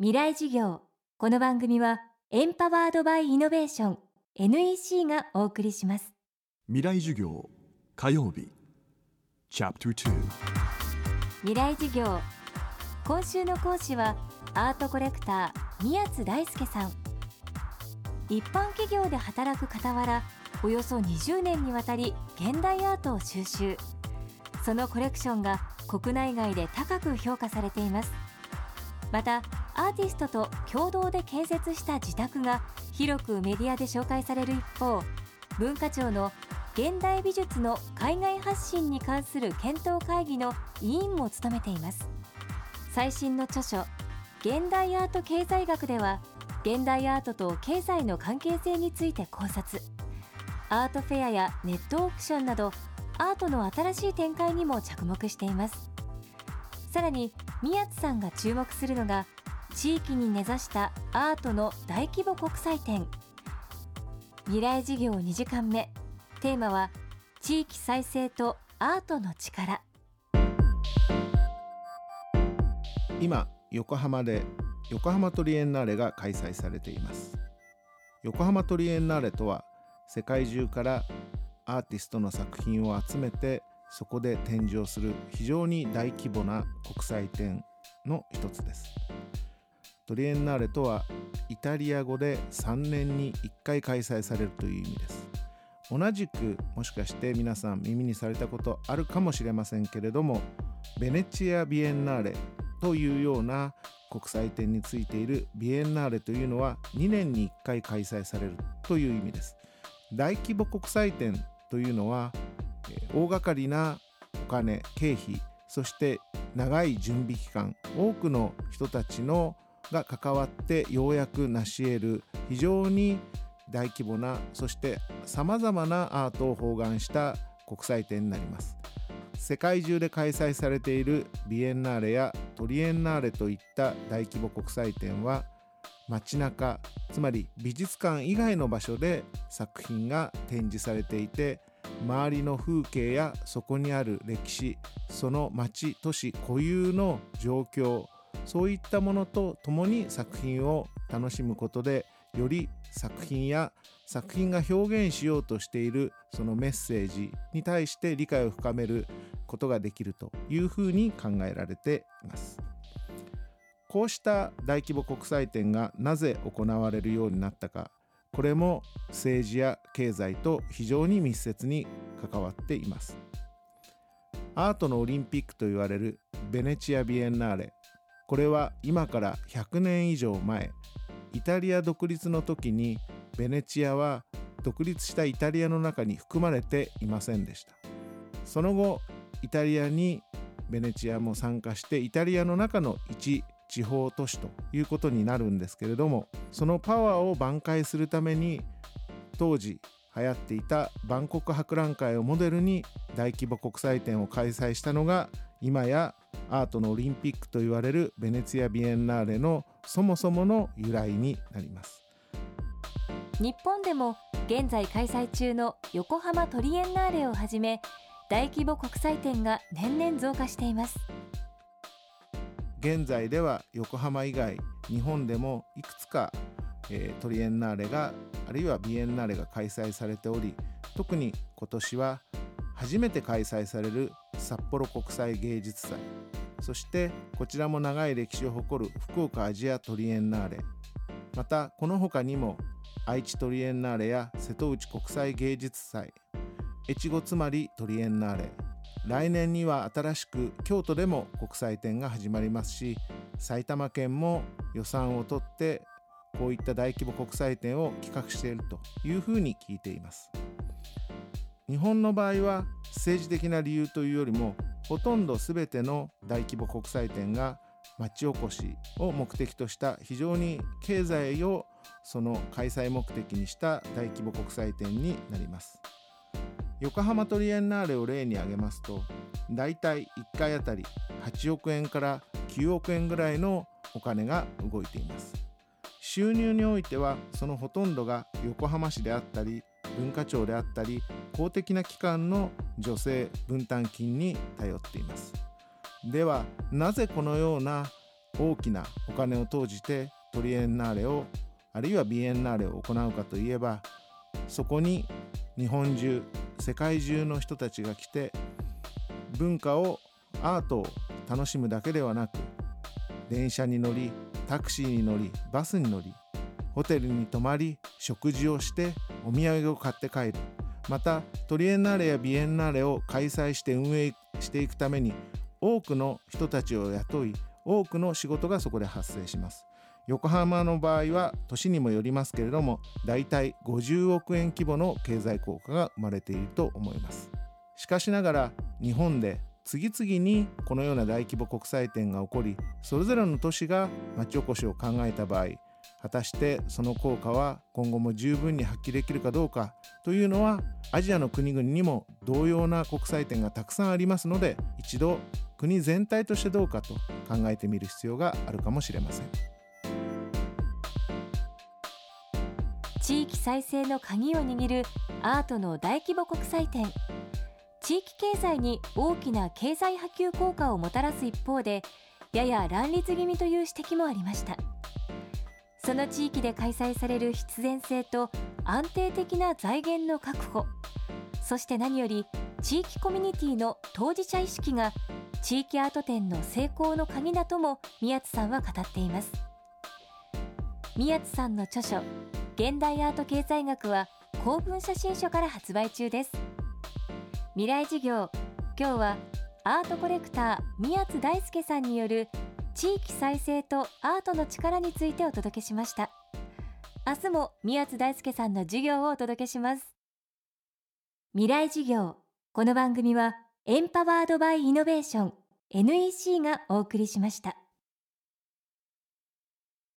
未来事業。この番組はエンパワードバイイノベーション NEC がお送りします。未来授業火曜日。チャプター未来事業。今週の講師はアートコレクター宮津大輔さん。一般企業で働く傍らおよそ20年にわたり現代アートを収集。そのコレクションが国内外で高く評価されています。またアーティストと共同で建設した自宅が広くメディアで紹介される一方文化庁の現代美術の海外発信に関する検討会議の委員も務めています。最新の著書現代アート経済学では現代アートと経済の関係性について考察。アートフェアやネットオークションなどアートの新しい展開にも着目しています。さらに宮津さんが注目するのが地域に根ざしたアートの大規模国際展。未来事業2時間目。テーマは地域再生とアートの力。今横浜で横浜トリエンナーレが開催されています。横浜トリエンナーレとは世界中からアーティストの作品を集めてそこで展示をする非常に大規模な国際展の一つです。トリエンナーレとはイタリア語で3年に1回開催されるという意味です。同じくもしかして皆さん耳にされたことあるかもしれませんけれどもベネチア・ビエンナーレというような国際展についているビエンナーレというのは2年に1回開催されるという意味です。大規模国際展というのは大掛かりなお金経費そして長い準備期間多くの人たちのが関わってようやく成し得る非常に大規模なそしてさまざまなアートを包含した国際展になります。世界中で開催されているビエンナーレやトリエンナーレといった大規模国際展は街中つまり美術館以外の場所で作品が展示されていて周りの風景やそこにある歴史その町都市固有の状況そういったものと共に作品を楽しむことでより作品や作品が表現しようとしているそのメッセージに対して理解を深めることができるというふうに考えられています。こうした大規模国際展がなぜ行われるようになったかこれも政治や経済と非常に密接に関わっていますアートのオリンピックと言われるベネチア・ビエンナーレこれは今から100年以上前イタリア独立の時にベネチアは独立したイタリアの中に含まれていませんでした。その後イタリアにベネチアも参加してイタリアの中の一地方都市ということになるんですけれどもそのパワーを挽回するために当時流行っていた万国博覧会をモデルに大規模国際展を開催したのが今やアートのオリンピックと言われるベネツィア・ビエンナーレのそもそもの由来になります。日本でも現在開催中の横浜トリエンナーレをはじめ大規模国際展が年々増加しています。現在では横浜以外日本でもいくつか、えー、トリエンナーレがあるいはビエンナーレが開催されており特に今年は初めて開催される札幌国際芸術祭。そしてこちらも長い歴史を誇る福岡アジアトリエンナーレ。またこの他にも愛知トリエンナーレや瀬戸内国際芸術祭越後つまりトリエンナーレ。来年には新しく京都でも国際展が始まりますし埼玉県も予算を取ってこういった大規模国際展を企画しているというふうに聞いています。日本の場合は政治的な理由というよりもほとんど全ての大規模国際展が町おこしを目的とした非常に経済をその開催目的にした大規模国際展になります。横浜トリエンナーレを例に挙げますとだいたい1回あたり8億円から9億円ぐらいのお金が動いています。収入においてはそのほとんどが横浜市であったり文化庁であったり公的な機関の助成分担金に頼っています。ではなぜこのような大きなお金を投じてトリエンナーレをあるいはビエンナーレを行うかといえばそこに日本中世界中の人たちが来て文化をアートを楽しむだけではなく電車に乗りタクシーに乗りバスに乗りホテルに泊まり食事をしてお土産を買って帰る。またトリエンナーレやビエンナーレを開催して運営していくために多くの人たちを雇い多くの仕事がそこで発生します。横浜の場合は年にもよりますけれどもだいたい50億円規模の経済効果が生まれていると思います。しかしながら日本で次々にこのような大規模国際展が起こりそれぞれの都市が町おこしを考えた場合果たしてその効果は今後も十分に発揮できるかどうかというのはアジアの国々にも同様な国際展がたくさんありますので一度国全体としてどうかと考えてみる必要があるかもしれません。地域再生の鍵を握るアートの大規模国際展地域経済に大きな経済波及効果をもたらす一方でやや乱立気味という指摘もありました。その地域で開催される必然性と安定的な財源の確保そして何より地域コミュニティの当事者意識が地域アート展の成功の鍵だとも宮津さんは語っています。宮津さんの著書現代アート経済学は公文写真書から発売中です。未来事業今日はアートコレクター宮津大輔さんによる地域再生とアートの力についてお届けしました。明日も宮津大輔さんの授業をお届けします。未来事業。この番組はエンパワードバイイノベーション NEC がお送りしました。